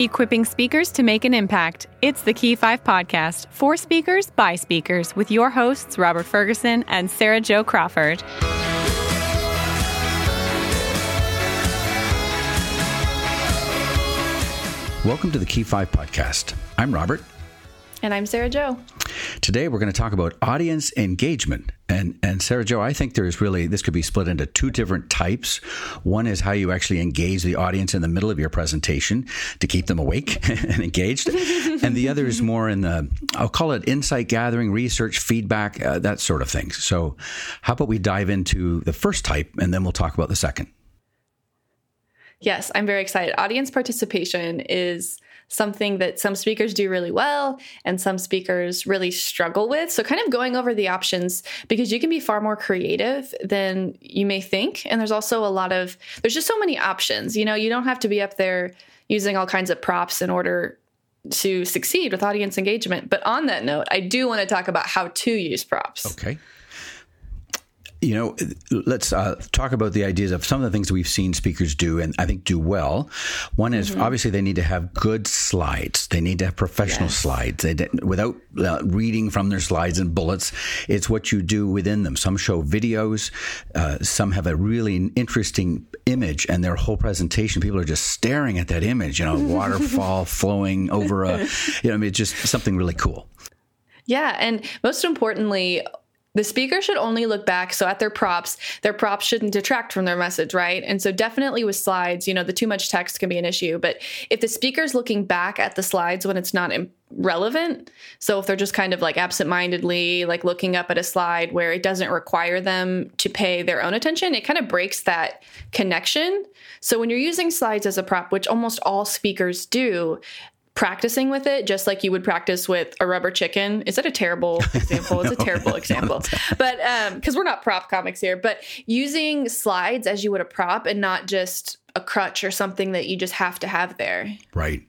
Equipping speakers to make an impact. It's the Key 5 podcast for speakers by speakers with your hosts, Robert Ferguson and Sarah Jo Crawford. Welcome to the Key 5 podcast. I'm Robert. And I'm Sarah Jo. Today we're going to talk about audience engagement. And and Sarah Jo, I think there's really this could be split into two different types. One is how you actually engage the audience in the middle of your presentation to keep them awake and engaged. and the other is more in the I'll call it insight gathering, research, feedback, uh, that sort of thing. So, how about we dive into the first type and then we'll talk about the second. Yes, I'm very excited. Audience participation is something that some speakers do really well and some speakers really struggle with. So, kind of going over the options because you can be far more creative than you may think. And there's also a lot of, there's just so many options. You know, you don't have to be up there using all kinds of props in order to succeed with audience engagement. But on that note, I do want to talk about how to use props. Okay you know, let's uh, talk about the ideas of some of the things we've seen speakers do and I think do well. One is mm-hmm. obviously they need to have good slides. They need to have professional yes. slides. They, without uh, reading from their slides and bullets, it's what you do within them. Some show videos. Uh, some have a really interesting image and their whole presentation. People are just staring at that image. You know, waterfall flowing over a. You know, I mean, just something really cool. Yeah, and most importantly, the speaker should only look back. So at their props, their props shouldn't detract from their message, right? And so definitely with slides, you know, the too much text can be an issue. But if the speaker's looking back at the slides when it's not relevant, so if they're just kind of like absentmindedly like looking up at a slide where it doesn't require them to pay their own attention, it kind of breaks that connection. So when you're using slides as a prop, which almost all speakers do, practicing with it just like you would practice with a rubber chicken. Is that a terrible example? It's a terrible example. But um because we're not prop comics here, but using slides as you would a prop and not just a crutch or something that you just have to have there. Right.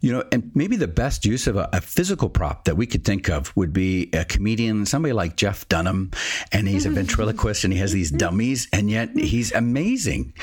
You know, and maybe the best use of a, a, physical prop that we could think of would be a comedian, somebody like Jeff Dunham, and he's a ventriloquist and he has these dummies, and yet he's amazing.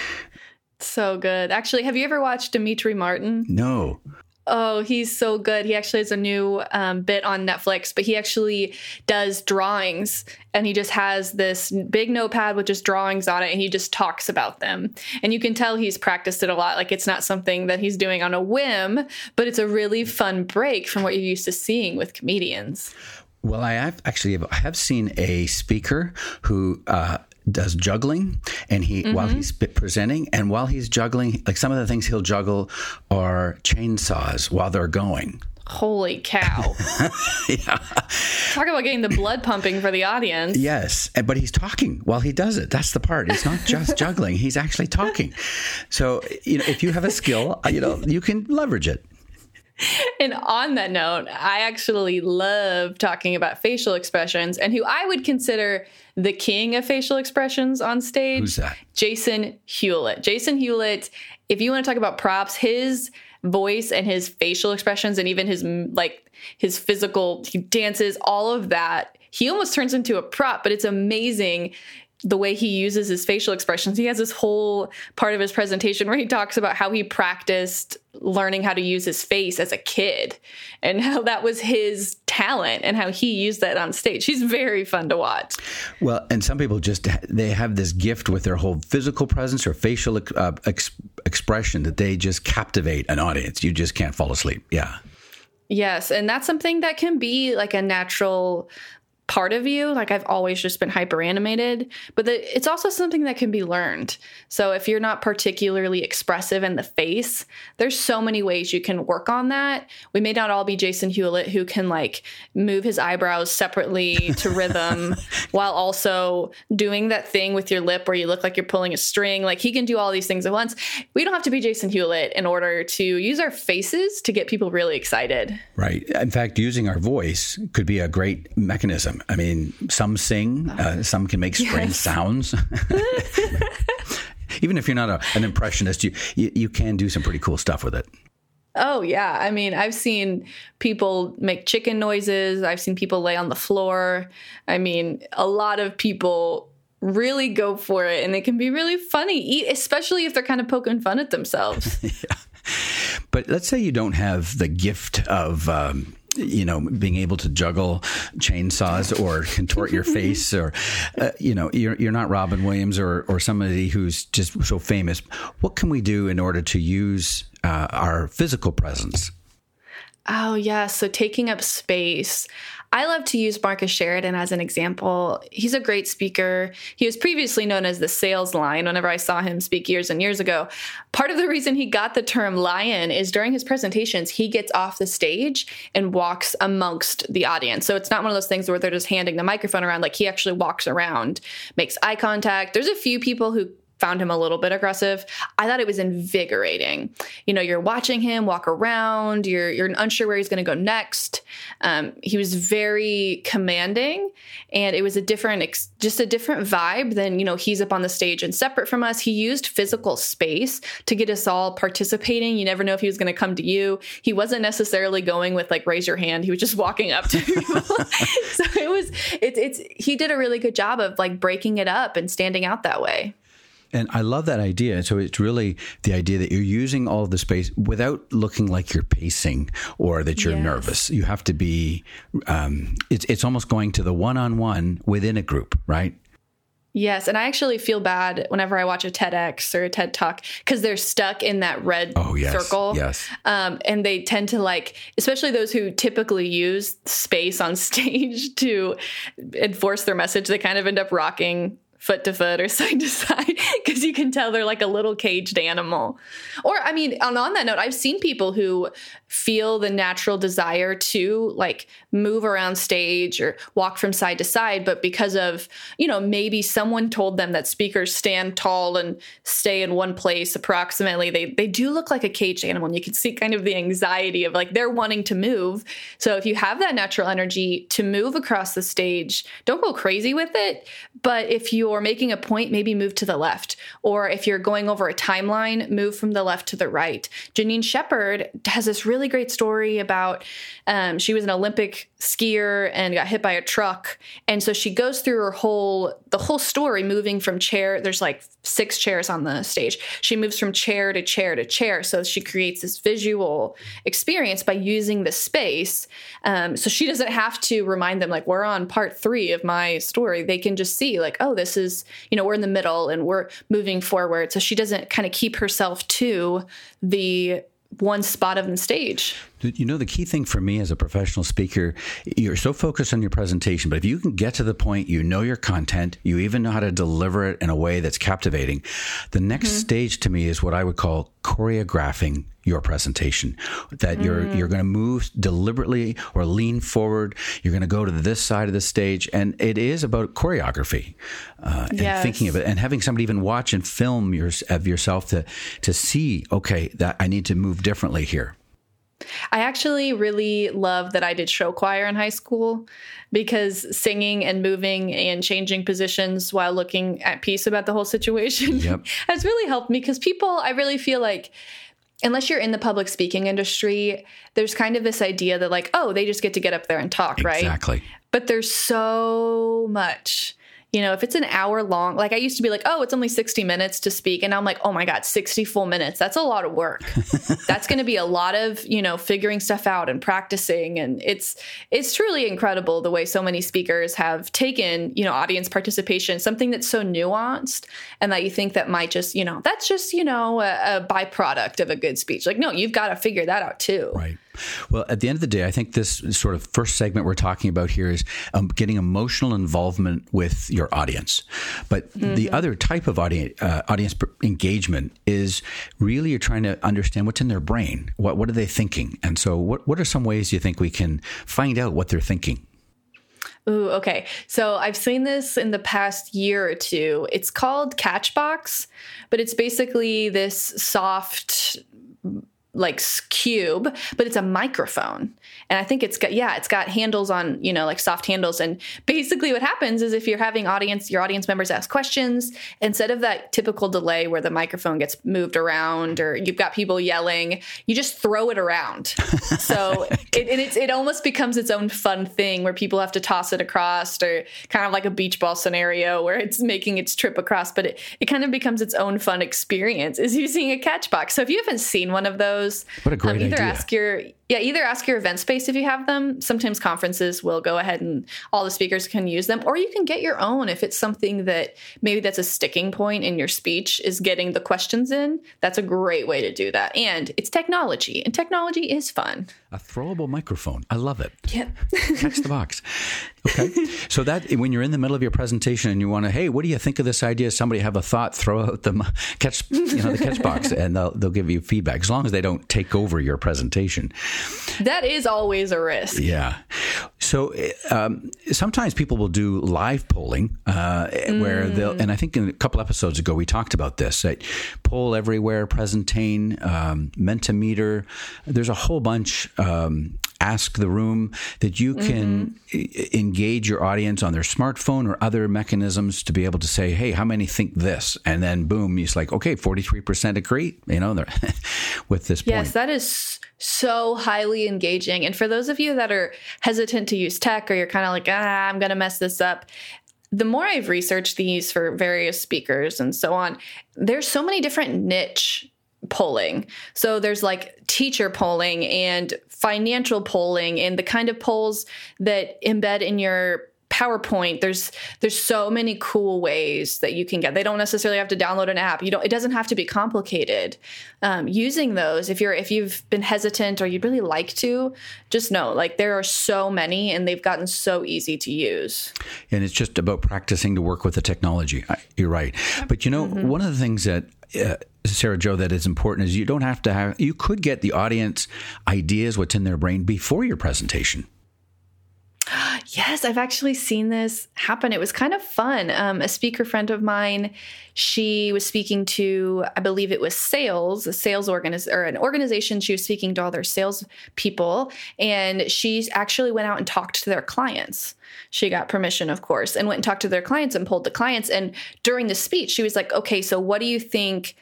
So good. Actually, have you ever watched Demetri Martin? No. Oh, he's so good. He actually has a new um, bit on Netflix, but he actually does drawings and he just has this big notepad with just drawings on it and he just talks about them. And you can tell he's practiced it a lot. Like it's not something that he's doing on a whim, but it's a really fun break from what you're used to seeing with comedians. Well, I have actually I have seen a speaker who uh, does juggling and he mm-hmm. while he's presenting and while he's juggling like some of the things he'll juggle are chainsaws while they're going Holy cow. yeah. Talk about getting the blood pumping for the audience. Yes, but he's talking while he does it. That's the part. It's not just juggling, he's actually talking. So, you know, if you have a skill, you know, you can leverage it. And on that note, I actually love talking about facial expressions and who I would consider the king of facial expressions on stage. Who's that? Jason Hewlett. Jason Hewlett, if you want to talk about props, his voice and his facial expressions and even his like his physical he dances all of that he almost turns into a prop but it's amazing the way he uses his facial expressions. He has this whole part of his presentation where he talks about how he practiced learning how to use his face as a kid and how that was his talent and how he used that on stage. He's very fun to watch. Well, and some people just they have this gift with their whole physical presence or facial uh, ex- expression that they just captivate an audience. You just can't fall asleep. Yeah. Yes, and that's something that can be like a natural part of you. Like I've always just been hyper animated, but the, it's also something that can be learned. So if you're not particularly expressive in the face, there's so many ways you can work on that. We may not all be Jason Hewlett who can like move his eyebrows separately to rhythm while also doing that thing with your lip where you look like you're pulling a string. Like he can do all these things at once. We don't have to be Jason Hewlett in order to use our faces to get people really excited. Right. In fact, using our voice could be a great mechanism I mean, some sing, uh, some can make strange yes. sounds. Even if you're not a, an impressionist, you, you, you can do some pretty cool stuff with it. Oh yeah, I mean, I've seen people make chicken noises. I've seen people lay on the floor. I mean, a lot of people really go for it, and it can be really funny, especially if they're kind of poking fun at themselves. yeah. But let's say you don't have the gift of. Um, you know, being able to juggle chainsaws or contort your face, or uh, you know, you're you're not Robin Williams or or somebody who's just so famous. What can we do in order to use uh, our physical presence? Oh, yeah. So taking up space. I love to use Marcus Sheridan as an example. He's a great speaker. He was previously known as the sales lion whenever I saw him speak years and years ago. Part of the reason he got the term lion is during his presentations, he gets off the stage and walks amongst the audience. So it's not one of those things where they're just handing the microphone around. Like he actually walks around, makes eye contact. There's a few people who found him a little bit aggressive. I thought it was invigorating. You know, you're watching him walk around. You're you're unsure where he's going to go next. Um, he was very commanding, and it was a different, just a different vibe than you know he's up on the stage and separate from us. He used physical space to get us all participating. You never know if he was going to come to you. He wasn't necessarily going with like raise your hand. He was just walking up to you. so it was it's it's he did a really good job of like breaking it up and standing out that way. And I love that idea. So it's really the idea that you're using all of the space without looking like you're pacing or that you're yes. nervous. You have to be. Um, it's it's almost going to the one on one within a group, right? Yes, and I actually feel bad whenever I watch a TEDx or a TED Talk because they're stuck in that red oh, yes, circle. Yes, um, and they tend to like, especially those who typically use space on stage to enforce their message. They kind of end up rocking foot to foot or side to side because you can tell they're like a little caged animal. Or, I mean, on, on that note, I've seen people who feel the natural desire to like move around stage or walk from side to side, but because of, you know, maybe someone told them that speakers stand tall and stay in one place approximately, they, they do look like a caged animal. And you can see kind of the anxiety of like they're wanting to move. So if you have that natural energy to move across the stage, don't go crazy with it. But if you're making a point, maybe move to the left. Or if you're going over a timeline, move from the left to the right. Janine Shepherd has this really really great story about um, she was an Olympic skier and got hit by a truck, and so she goes through her whole the whole story, moving from chair. There's like six chairs on the stage. She moves from chair to chair to chair, so she creates this visual experience by using the space. Um, so she doesn't have to remind them like we're on part three of my story. They can just see like, oh, this is you know we're in the middle and we're moving forward. So she doesn't kind of keep herself to the one spot of the stage. You know, the key thing for me as a professional speaker, you're so focused on your presentation, but if you can get to the point, you know your content, you even know how to deliver it in a way that's captivating. The next mm-hmm. stage to me is what I would call choreographing your presentation that you're mm. you're going to move deliberately or lean forward you're going to go to this side of the stage and it is about choreography uh, yes. and thinking of it and having somebody even watch and film your, of yourself to to see okay that I need to move differently here I actually really love that I did show choir in high school because singing and moving and changing positions while looking at peace about the whole situation yep. has really helped me because people, I really feel like unless you're in the public speaking industry, there's kind of this idea that like, oh, they just get to get up there and talk, exactly. right? Exactly. But there's so much you know, if it's an hour long, like I used to be like, oh, it's only 60 minutes to speak. And I'm like, oh my God, 60 full minutes. That's a lot of work. That's going to be a lot of, you know, figuring stuff out and practicing. And it's, it's truly incredible the way so many speakers have taken, you know, audience participation, something that's so nuanced and that you think that might just, you know, that's just, you know, a, a byproduct of a good speech. Like, no, you've got to figure that out too. Right. Well, at the end of the day, I think this sort of first segment we're talking about here is um, getting emotional involvement with your audience. But mm-hmm. the other type of audience, uh, audience engagement is really you're trying to understand what's in their brain. What, what are they thinking? And so, what, what are some ways you think we can find out what they're thinking? Ooh, okay. So I've seen this in the past year or two. It's called Catchbox, but it's basically this soft like cube, but it's a microphone. And I think it's got yeah, it's got handles on, you know, like soft handles and basically what happens is if you're having audience your audience members ask questions, instead of that typical delay where the microphone gets moved around or you've got people yelling, you just throw it around. so it it, it almost becomes its own fun thing where people have to toss it across or kind of like a beach ball scenario where it's making its trip across, but it, it kind of becomes its own fun experience is using a catch box. So if you haven't seen one of those those. What a great um, either idea. ask your yeah, either ask your event space if you have them. Sometimes conferences will go ahead and all the speakers can use them, or you can get your own if it's something that maybe that's a sticking point in your speech is getting the questions in. That's a great way to do that. And it's technology, and technology is fun. A throwable microphone. I love it. Yep. Text the box. Okay. So that when you're in the middle of your presentation and you want to, hey, what do you think of this idea? Somebody have a thought, throw out the catch, you know, the catch box, and they'll they'll give you feedback as long as they don't take over your presentation. That is always a risk. Yeah. So um, sometimes people will do live polling uh, where they'll, and I think in a couple episodes ago we talked about this. That poll everywhere, Presentane, um, Mentimeter. There's a whole bunch. Um, ask the room that you can mm-hmm. engage your audience on their smartphone or other mechanisms to be able to say hey how many think this and then boom it's like okay 43% agree you know with this point. yes that is so highly engaging and for those of you that are hesitant to use tech or you're kind of like ah i'm going to mess this up the more I've researched these for various speakers and so on, there's so many different niche polling. So there's like teacher polling and financial polling and the kind of polls that embed in your PowerPoint. There's there's so many cool ways that you can get. They don't necessarily have to download an app. You don't. It doesn't have to be complicated. Um, using those, if you're if you've been hesitant or you'd really like to, just know like there are so many and they've gotten so easy to use. And it's just about practicing to work with the technology. You're right. But you know, mm-hmm. one of the things that uh, Sarah Jo that is important is you don't have to have you could get the audience ideas what's in their brain before your presentation. Yes, I've actually seen this happen. It was kind of fun. Um, a speaker friend of mine, she was speaking to, I believe it was sales, a sales organiz- or an organization. She was speaking to all their sales people, and she actually went out and talked to their clients. She got permission, of course, and went and talked to their clients and pulled the clients. And during the speech, she was like, "Okay, so what do you think?"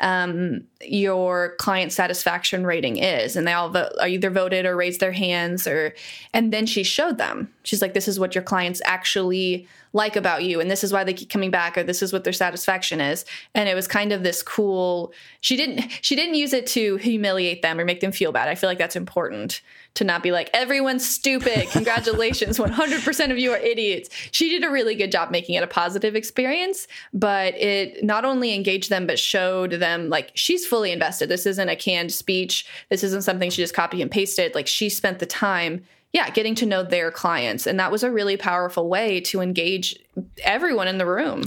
Um, your client satisfaction rating is. And they all vote, either voted or raised their hands or and then she showed them. She's like this is what your clients actually like about you and this is why they keep coming back or this is what their satisfaction is. And it was kind of this cool she didn't she didn't use it to humiliate them or make them feel bad. I feel like that's important to not be like everyone's stupid. Congratulations. 100% of you are idiots. She did a really good job making it a positive experience but it not only engaged them but showed them like she's fully invested. This isn't a canned speech. This isn't something she just copy and pasted. Like she spent the time yeah, getting to know their clients. And that was a really powerful way to engage everyone in the room.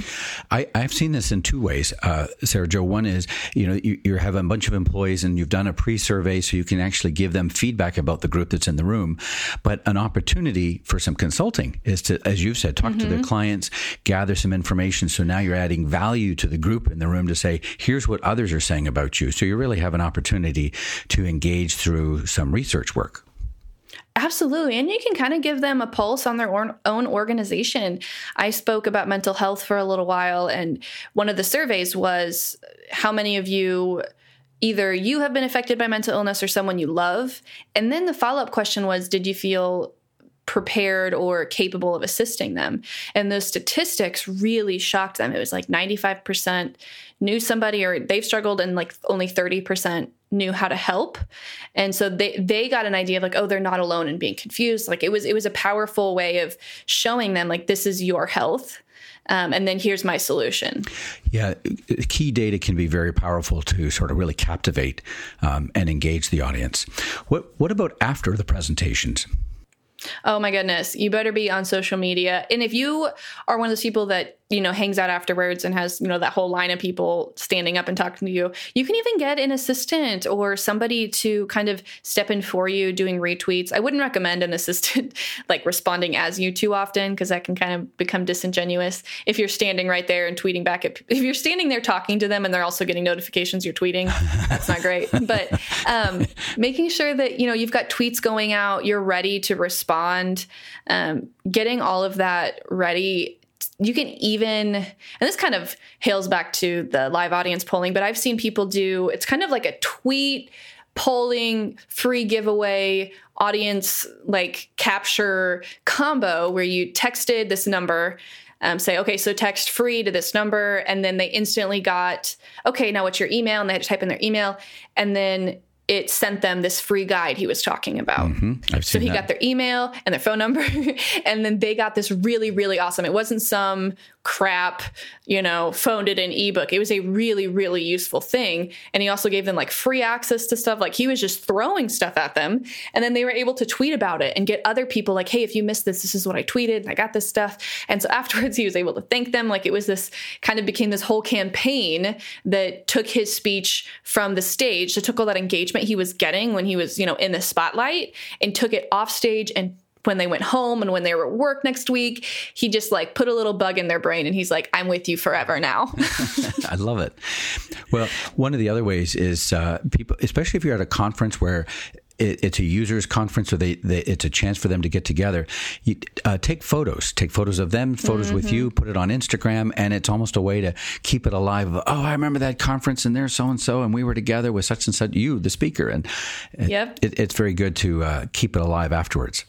I, have seen this in two ways, uh, Sarah Jo. One is, you know, you, you have a bunch of employees and you've done a pre survey so you can actually give them feedback about the group that's in the room. But an opportunity for some consulting is to, as you've said, talk mm-hmm. to their clients, gather some information. So now you're adding value to the group in the room to say, here's what others are saying about you. So you really have an opportunity to engage through some research work. Absolutely. And you can kind of give them a pulse on their own organization. I spoke about mental health for a little while, and one of the surveys was uh, how many of you either you have been affected by mental illness or someone you love. And then the follow up question was Did you feel prepared or capable of assisting them. And those statistics really shocked them. It was like 95% knew somebody or they've struggled and like only 30% knew how to help. And so they they got an idea of like oh they're not alone in being confused. Like it was it was a powerful way of showing them like this is your health. Um, and then here's my solution. Yeah, key data can be very powerful to sort of really captivate um, and engage the audience. What what about after the presentations? Oh my goodness. You better be on social media. And if you are one of those people that you know, hangs out afterwards and has, you know, that whole line of people standing up and talking to you. You can even get an assistant or somebody to kind of step in for you doing retweets. I wouldn't recommend an assistant like responding as you too often because that can kind of become disingenuous. If you're standing right there and tweeting back at, if you're standing there talking to them and they're also getting notifications you're tweeting, that's not great. But um, making sure that, you know, you've got tweets going out, you're ready to respond, um, getting all of that ready you can even and this kind of hails back to the live audience polling but i've seen people do it's kind of like a tweet polling free giveaway audience like capture combo where you texted this number um, say okay so text free to this number and then they instantly got okay now what's your email? And they had to type in their email and then it sent them this free guide he was talking about. Mm-hmm. so he that. got their email and their phone number, and then they got this really, really awesome. It wasn't some crap, you know, phoned it in ebook. It was a really, really useful thing. And he also gave them like free access to stuff. Like he was just throwing stuff at them. And then they were able to tweet about it and get other people like, hey, if you missed this, this is what I tweeted. I got this stuff. And so afterwards, he was able to thank them. Like it was this kind of became this whole campaign that took his speech from the stage, that took all that engagement he was getting when he was, you know, in the spotlight and took it off stage and when they went home and when they were at work next week, he just like put a little bug in their brain and he's like, I'm with you forever now. I love it. Well, one of the other ways is uh, people, especially if you're at a conference where it, it's a users conference or they, they, it's a chance for them to get together. You, uh, take photos, take photos of them, photos mm-hmm. with you, put it on Instagram, and it's almost a way to keep it alive. oh, I remember that conference, and there's so and so, and we were together with such and such. You, the speaker, and yep. It, it's very good to uh, keep it alive afterwards.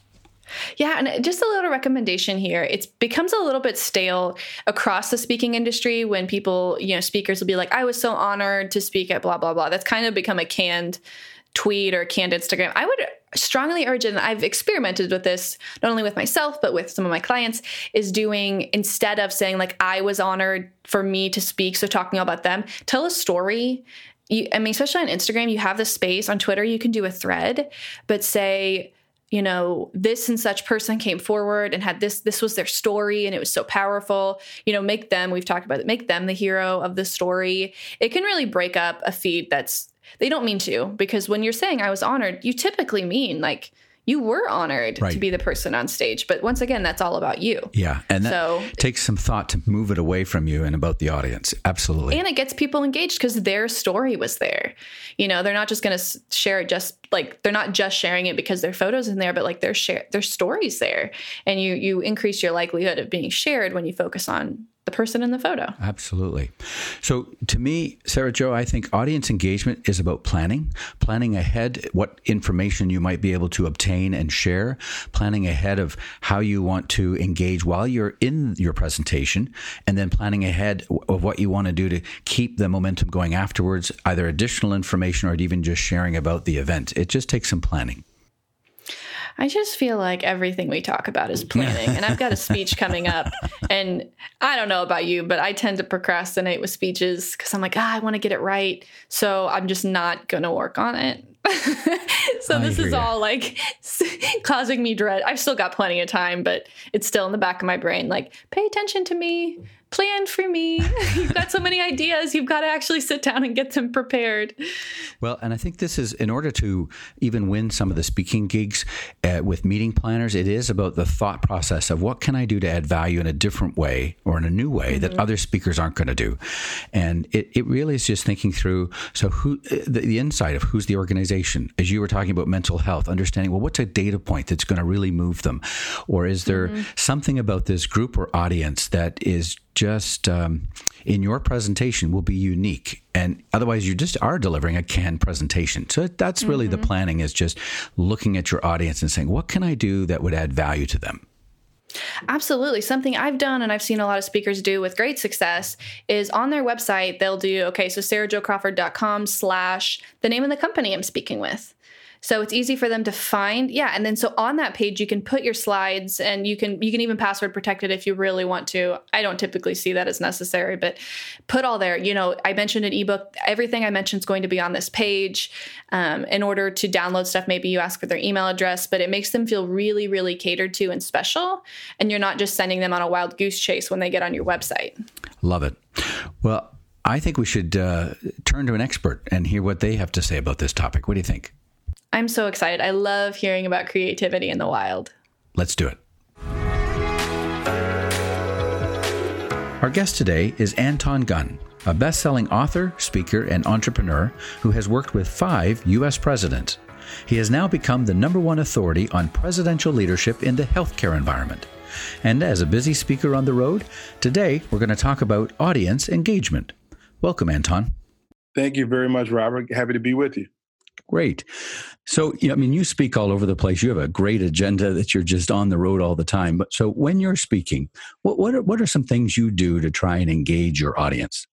Yeah, and just a little recommendation here. It becomes a little bit stale across the speaking industry when people, you know, speakers will be like, I was so honored to speak at blah, blah, blah. That's kind of become a canned tweet or canned Instagram. I would strongly urge, and I've experimented with this not only with myself, but with some of my clients, is doing instead of saying, like, I was honored for me to speak, so talking about them, tell a story you, I mean, especially on Instagram, you have the space. On Twitter, you can do a thread, but say, you know this and such person came forward and had this this was their story and it was so powerful. You know make them we've talked about it make them the hero of the story. It can really break up a feed that's they don't mean to because when you're saying i was honored you typically mean like you were honored right. to be the person on stage. But once again, that's all about you. Yeah. And that so, takes some thought to move it away from you and about the audience. Absolutely. And it gets people engaged because their story was there. You know, they're not just going to share it just like they're not just sharing it because their photos in there, but like their share their stories there. And you you increase your likelihood of being shared when you focus on the person in the photo. Absolutely. So, to me, Sarah Jo, I think audience engagement is about planning, planning ahead what information you might be able to obtain and share, planning ahead of how you want to engage while you're in your presentation, and then planning ahead of what you want to do to keep the momentum going afterwards, either additional information or even just sharing about the event. It just takes some planning. I just feel like everything we talk about is planning. and I've got a speech coming up. And I don't know about you, but I tend to procrastinate with speeches because I'm like, ah, I want to get it right. So I'm just not going to work on it. so I this is all like causing me dread. I've still got plenty of time, but it's still in the back of my brain. Like, pay attention to me plan for me. You've got so many ideas. You've got to actually sit down and get them prepared. Well, and I think this is in order to even win some of the speaking gigs uh, with meeting planners, it is about the thought process of what can I do to add value in a different way or in a new way mm-hmm. that other speakers aren't going to do. And it, it really is just thinking through so who uh, the, the insight of who's the organization. As you were talking about mental health, understanding, well, what's a data point that's going to really move them? Or is there mm-hmm. something about this group or audience that is just um, in your presentation will be unique and otherwise you just are delivering a canned presentation so that's really mm-hmm. the planning is just looking at your audience and saying what can i do that would add value to them Absolutely. Something I've done and I've seen a lot of speakers do with great success is on their website, they'll do, okay, so sarahjocrawford.com slash the name of the company I'm speaking with. So it's easy for them to find. Yeah. And then so on that page, you can put your slides and you can, you can even password protect it if you really want to. I don't typically see that as necessary, but put all there. You know, I mentioned an ebook. Everything I mentioned is going to be on this page. Um, in order to download stuff, maybe you ask for their email address, but it makes them feel really, really catered to and special. And you're not just sending them on a wild goose chase when they get on your website. Love it. Well, I think we should uh, turn to an expert and hear what they have to say about this topic. What do you think? I'm so excited. I love hearing about creativity in the wild. Let's do it. Our guest today is Anton Gunn, a best selling author, speaker, and entrepreneur who has worked with five U.S. presidents. He has now become the number one authority on presidential leadership in the healthcare environment. And as a busy speaker on the road, today we're going to talk about audience engagement. Welcome, Anton. Thank you very much, Robert. Happy to be with you. Great. So, you know, I mean, you speak all over the place. You have a great agenda that you're just on the road all the time. But so when you're speaking, what, what, are, what are some things you do to try and engage your audience?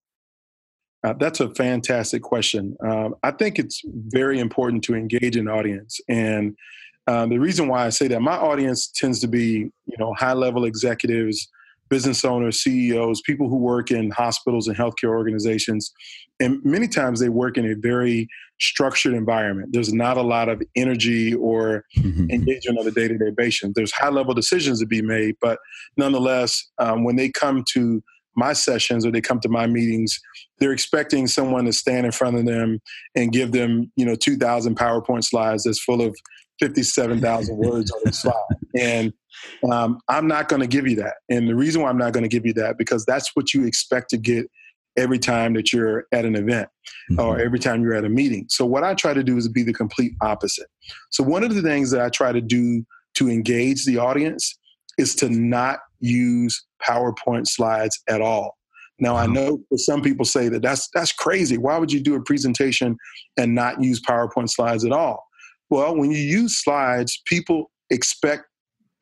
Uh, that's a fantastic question. Um, I think it's very important to engage an audience, and um, the reason why I say that my audience tends to be, you know, high level executives, business owners, CEOs, people who work in hospitals and healthcare organizations, and many times they work in a very structured environment. There's not a lot of energy or mm-hmm. engagement on a day to day basis. There's high level decisions to be made, but nonetheless, um, when they come to my sessions or they come to my meetings, they're expecting someone to stand in front of them and give them, you know, 2,000 PowerPoint slides that's full of 57,000 words on the slide. And um, I'm not going to give you that. And the reason why I'm not going to give you that, because that's what you expect to get every time that you're at an event mm-hmm. or every time you're at a meeting. So what I try to do is be the complete opposite. So one of the things that I try to do to engage the audience is to not use PowerPoint slides at all. Now I know some people say that that's that's crazy. Why would you do a presentation and not use PowerPoint slides at all? Well, when you use slides, people expect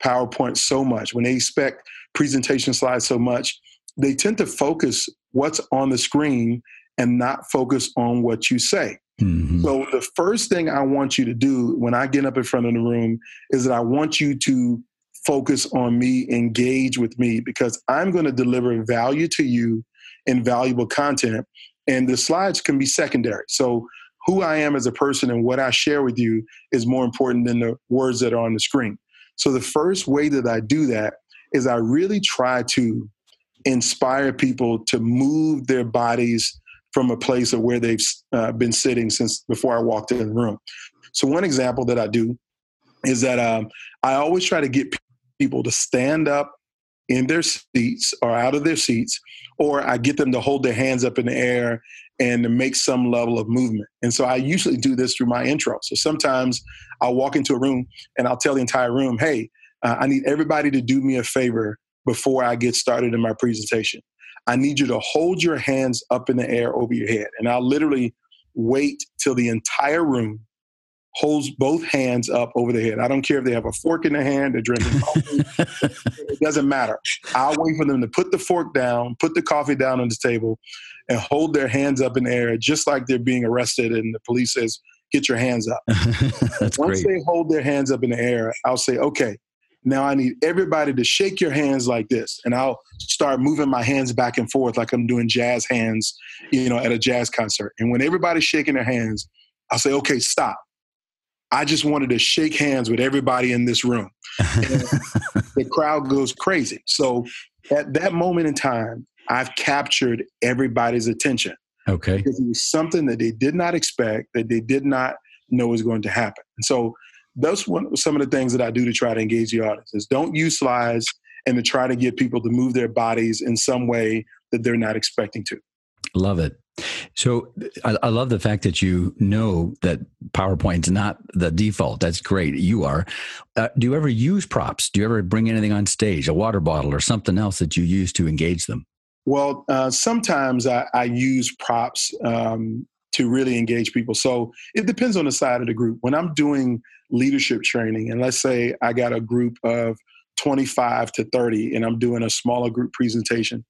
PowerPoint so much. When they expect presentation slides so much, they tend to focus what's on the screen and not focus on what you say. Mm-hmm. So the first thing I want you to do when I get up in front of the room is that I want you to focus on me, engage with me, because I'm going to deliver value to you and valuable content. And the slides can be secondary. So, who I am as a person and what I share with you is more important than the words that are on the screen. So, the first way that I do that is I really try to inspire people to move their bodies from a place of where they've uh, been sitting since before I walked in the room. So, one example that I do is that um, I always try to get people to stand up in their seats or out of their seats, or I get them to hold their hands up in the air and to make some level of movement. And so I usually do this through my intro. So sometimes I'll walk into a room and I'll tell the entire room, hey, uh, I need everybody to do me a favor before I get started in my presentation. I need you to hold your hands up in the air over your head. And I'll literally wait till the entire room holds both hands up over the head. I don't care if they have a fork in their hand, they're drinking coffee. it doesn't matter. I'll wait for them to put the fork down, put the coffee down on the table, and hold their hands up in the air, just like they're being arrested and the police says, get your hands up. Once great. they hold their hands up in the air, I'll say, okay, now I need everybody to shake your hands like this. And I'll start moving my hands back and forth like I'm doing jazz hands, you know, at a jazz concert. And when everybody's shaking their hands, I'll say, okay, stop. I just wanted to shake hands with everybody in this room. the crowd goes crazy. So at that moment in time, I've captured everybody's attention. Okay. Because it was something that they did not expect, that they did not know was going to happen. And so that's one some of the things that I do to try to engage the audience is don't use slides and to try to get people to move their bodies in some way that they're not expecting to. Love it. So I, I, love the fact that you know that PowerPoint's not the default. That's great. You are. Uh, do you ever use props? Do you ever bring anything on stage, a water bottle or something else that you use to engage them? Well, uh, sometimes I, I, use props um, to really engage people. So it depends on the side of the group. When I'm doing leadership training, and let's say I got a group of 25 to 30 and I'm doing a smaller group presentation,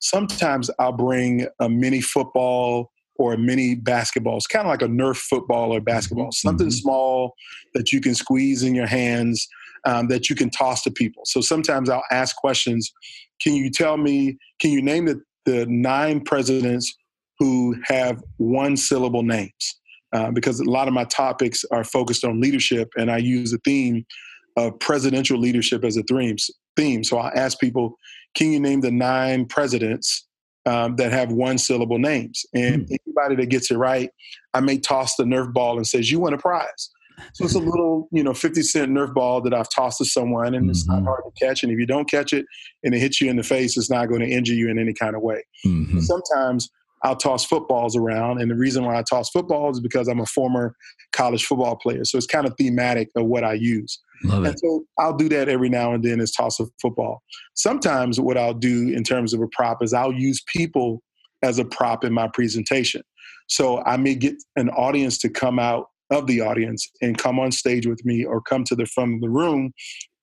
sometimes I'll bring a mini football or a mini basketball. It's kind of like a Nerf football or basketball, mm-hmm. something mm-hmm. small that you can squeeze in your hands um, that you can toss to people. So sometimes I'll ask questions. Can you tell me, can you name the, the nine presidents who have one syllable names? Uh, because a lot of my topics are focused on leadership, and I use the theme of presidential leadership as a theme. Theme. So I ask people, can you name the nine presidents um, that have one syllable names? And mm. anybody that gets it right, I may toss the Nerf ball and says, "You win a prize." So it's a little, you know, 50 cent Nerf ball that I've tossed to someone, and mm-hmm. it's not mm-hmm. hard to catch. And if you don't catch it and it hits you in the face, it's not going to injure you in any kind of way. Mm-hmm. Sometimes I'll toss footballs around. And the reason why I toss footballs is because I'm a former college football player. So it's kind of thematic of what I use. Love and it. so I'll do that every now and then is toss a football. Sometimes what I'll do in terms of a prop is I'll use people as a prop in my presentation. So I may get an audience to come out of the audience and come on stage with me or come to the front of the room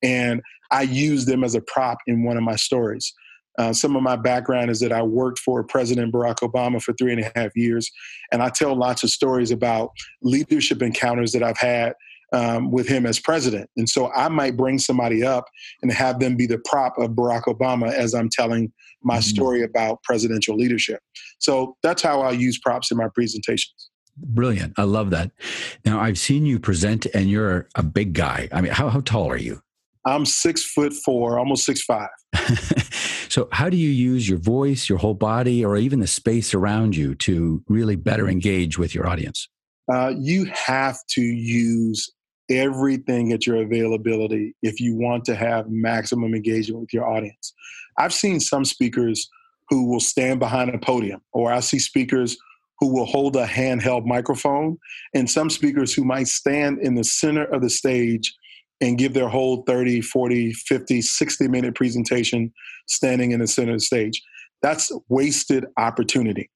and I use them as a prop in one of my stories. Uh, some of my background is that I worked for President Barack Obama for three and a half years, and I tell lots of stories about leadership encounters that I've had um, with him as president. And so I might bring somebody up and have them be the prop of Barack Obama as I'm telling my mm-hmm. story about presidential leadership. So that's how I use props in my presentations. Brilliant. I love that. Now, I've seen you present, and you're a big guy. I mean, how, how tall are you? I'm six foot four, almost six five. so, how do you use your voice, your whole body, or even the space around you to really better engage with your audience? Uh, you have to use everything at your availability if you want to have maximum engagement with your audience. I've seen some speakers who will stand behind a podium, or I see speakers who will hold a handheld microphone, and some speakers who might stand in the center of the stage and give their whole 30, 40, 50, 60 minute presentation standing in the center of the stage. That's wasted opportunity.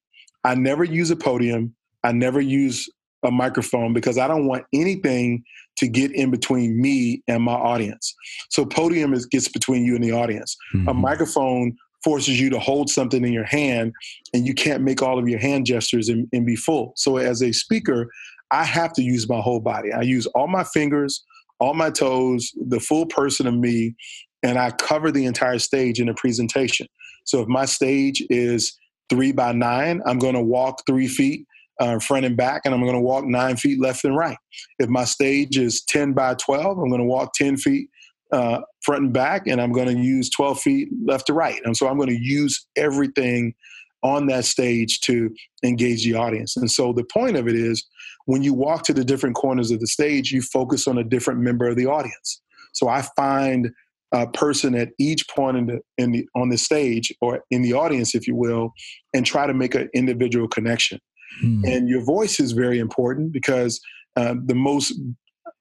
I never use a podium. I never use a microphone because I don't want anything to get in between me and my audience. So podium is gets between you and the audience. Mm-hmm. A microphone forces you to hold something in your hand and you can't make all of your hand gestures and, and be full. So as a speaker, I have to use my whole body. I use all my fingers, all my toes, the full person of me, and I cover the entire stage in a presentation. So if my stage is three by nine, I'm going to walk three feet uh, front and back, and I'm going to walk nine feet left and right. If my stage is 10 by 12, I'm going to walk 10 feet uh, front and back, and I'm going to use 12 feet left to right. And so I'm going to use everything on that stage to engage the audience. And so the point of it is when you walk to the different corners of the stage, you focus on a different member of the audience. So I find a person at each point in the, in the on the stage or in the audience, if you will, and try to make an individual connection. Hmm. And your voice is very important because uh, the most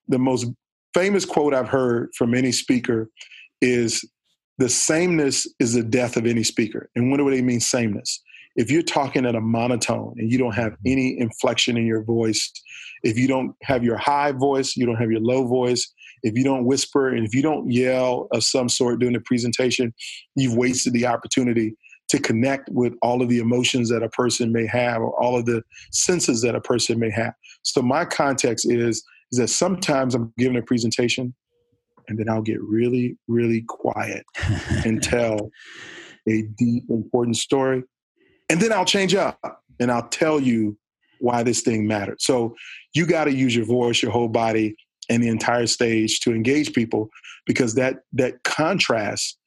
the most famous quote I've heard from any speaker is the sameness is the death of any speaker. And what do they mean sameness? If you're talking at a monotone and you don't have hmm. any inflection in your voice, if you don't have your high voice, you don't have your low voice, if you don't whisper and if you don't yell of some sort during the presentation, you've wasted the opportunity to connect with all of the emotions that a person may have or all of the senses that a person may have. So my context is is that sometimes I'm giving a presentation and then I'll get really, really quiet and tell a deep, important story. And then I'll change up and I'll tell you why this thing mattered. So you got to use your voice, your whole body, and the entire stage to engage people because that that contrast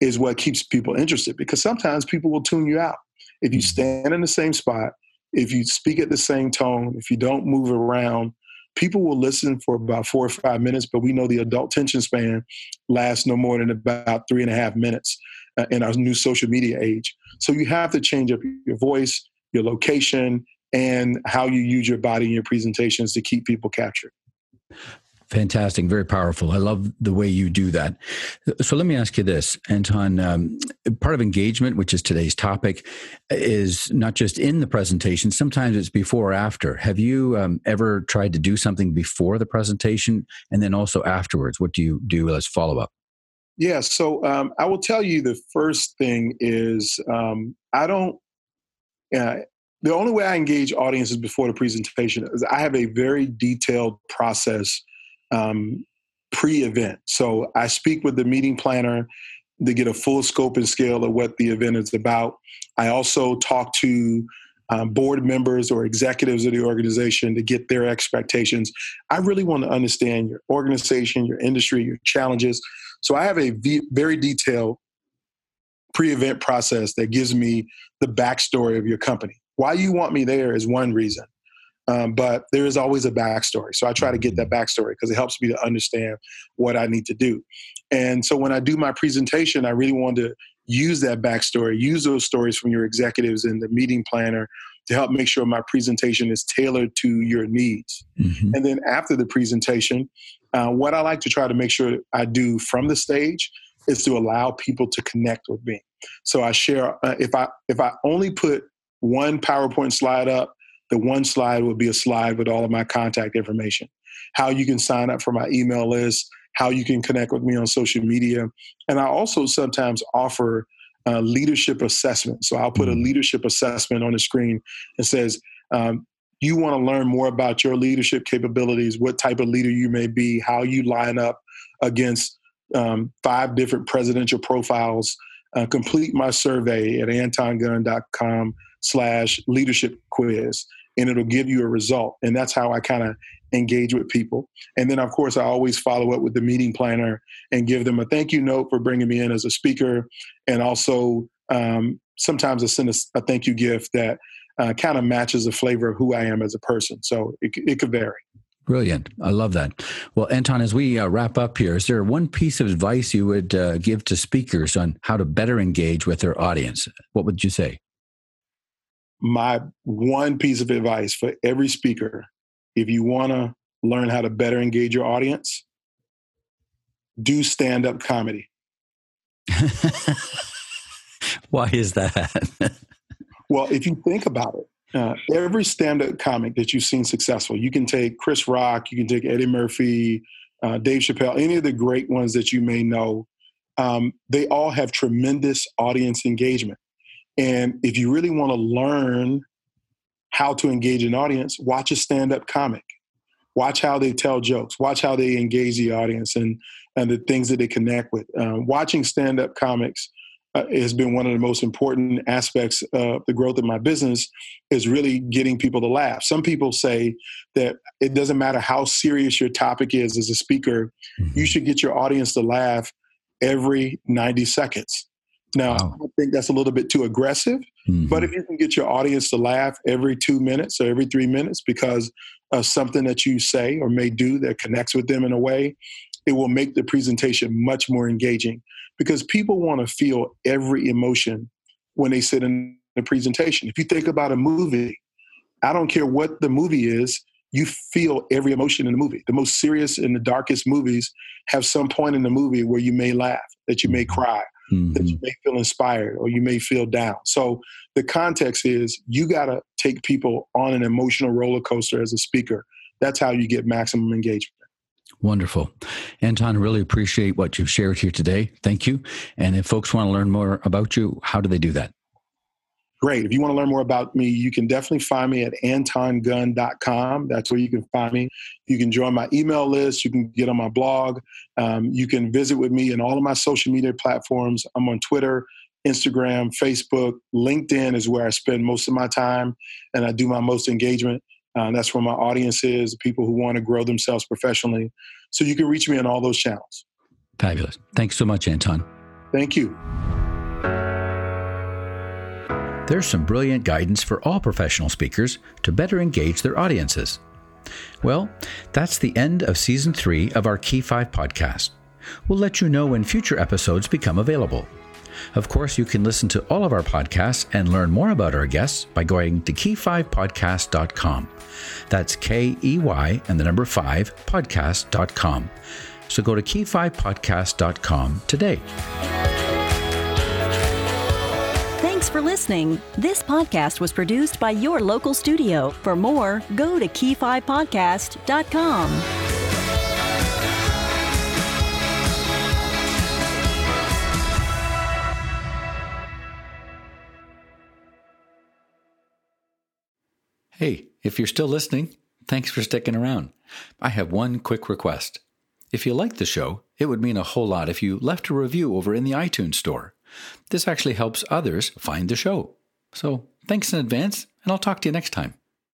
is what keeps people interested because sometimes people will tune you out. If you mm-hmm. stand in the same spot, if you speak at the same tone, if you don't move around, people will listen for about four or five minutes, but we know the adult attention span lasts no more than about three and a half minutes uh, in our new social media age. So you have to change up your voice, your location, and how you use your body in your presentations to keep people captured. Fantastic, very powerful. I love the way you do that. So let me ask you this, Anton. Um, part of engagement, which is today's topic, is not just in the presentation. Sometimes it's before or after. Have you um, ever tried to do something before the presentation and then also afterwards? What do you do as follow up? Yeah, so um, I will tell you the first thing is um, I don't. Uh, the only way I engage audiences before the presentation is I have a very detailed process um, pre-event. So I speak with the meeting planner to get a full scope and scale of what the event is about. I also talk to um, board members or executives of the organization to get their expectations. I really want to understand your organization, your industry, your challenges. So I have a v- very detailed pre-event process that gives me the backstory of your company. Why you want me there is one reason. Um, but there is always a backstory. So I try to get that backstory because it helps me to understand what I need to do. And so when I do my presentation, I really want to use that backstory, use those stories from your executives and the meeting planner to help make sure my presentation is tailored to your needs. Mm-hmm. And then after the presentation, uh, what I like to try to make sure I do from the stage is to allow people to connect with me. So I share uh, if I if I only put one PowerPoint slide up the one slide would be a slide with all of my contact information, how you can sign up for my email list, how you can connect with me on social media. And I also sometimes offer uh, leadership assessment. So I'll put a mm. leadership assessment on the screen and says, um, you want to learn more about your leadership capabilities, what type of leader you may be, how you line up against um, five different presidential profiles. Uh, complete my survey at antongunn.com slash leadership quiz and it'll give you a result. And that's how I kind of engage with people. And then, of course, I always follow up with the meeting planner and give them a thank you note for bringing me in as a speaker. And also, um, sometimes I send a, a, thank you gift that uh, kind of matches the flavor of who I am as a person. So it, it could vary. Brilliant. I love that. Well, Anton, as we uh, wrap up here, is there one piece of advice you would uh, give to speakers on how to better engage with their audience? What would you say? My one piece of advice for every speaker if you want to learn how to better engage your audience, do stand up comedy. Why is that? well, if you think about it, uh, every stand up comic that you've seen successful, you can take Chris Rock, you can take Eddie Murphy, uh, Dave Chappelle, any of the great ones that you may know, um, they all have tremendous audience engagement. And if you really want to learn how to engage an audience, watch a stand-up comic. Watch how they tell jokes. Watch how they engage the audience and and the things that they connect with. Um, watching stand-up comics uh, has been one of the most important aspects of the growth of my business. Is really getting people to laugh. Some people say that it doesn't matter how serious your topic is as a speaker, mm-hmm. you should get your audience to laugh every 90 seconds. Now, wow. I think that's a little bit too aggressive, mm-hmm. but if you can get your audience to laugh every two minutes or every three minutes because of something that you say or may do that connects with them in a way, it will make the presentation much more engaging because people want to feel every emotion when they sit in a presentation. If you think about a movie, I don't care what the movie is, you feel every emotion in the movie. The most serious and the darkest movies have some point in the movie where you may laugh, that you may mm-hmm. cry, mm-hmm. that you may feel inspired or you may feel down. So the context is you got to take people on an emotional roller coaster as a speaker. That's how you get maximum engagement. Wonderful. Anton, really appreciate what you've shared here today. Thank you. And if folks want to learn more about you, how do they do that? Great. If you want to learn more about me, you can definitely find me at antongunn.com. That's where you can find me. You can join my email list. You can get on my blog. Um, you can visit with me in all of my social media platforms. I'm on Twitter, Instagram, Facebook, LinkedIn is where I spend most of my time and I do my most engagement. Uh, that's where my audience is, people who want to grow themselves professionally. So you can reach me on all those channels. Fabulous. Thanks so much, Anton. Thank you. There's some brilliant guidance for all professional speakers to better engage their audiences. Well, that's the end of season three of our Key 5 podcast. We'll let you know when future episodes become available. Of course, you can listen to all of our podcasts and learn more about our guests by going to key5podcast.com. That's K E Y and the number 5 podcast.com. So go to key5podcast.com today. Thanks for listening. This podcast was produced by your local studio. For more, go to key5podcast.com. Hey, if you're still listening, thanks for sticking around. I have one quick request. If you like the show, it would mean a whole lot if you left a review over in the iTunes store. This actually helps others find the show. So thanks in advance, and I'll talk to you next time.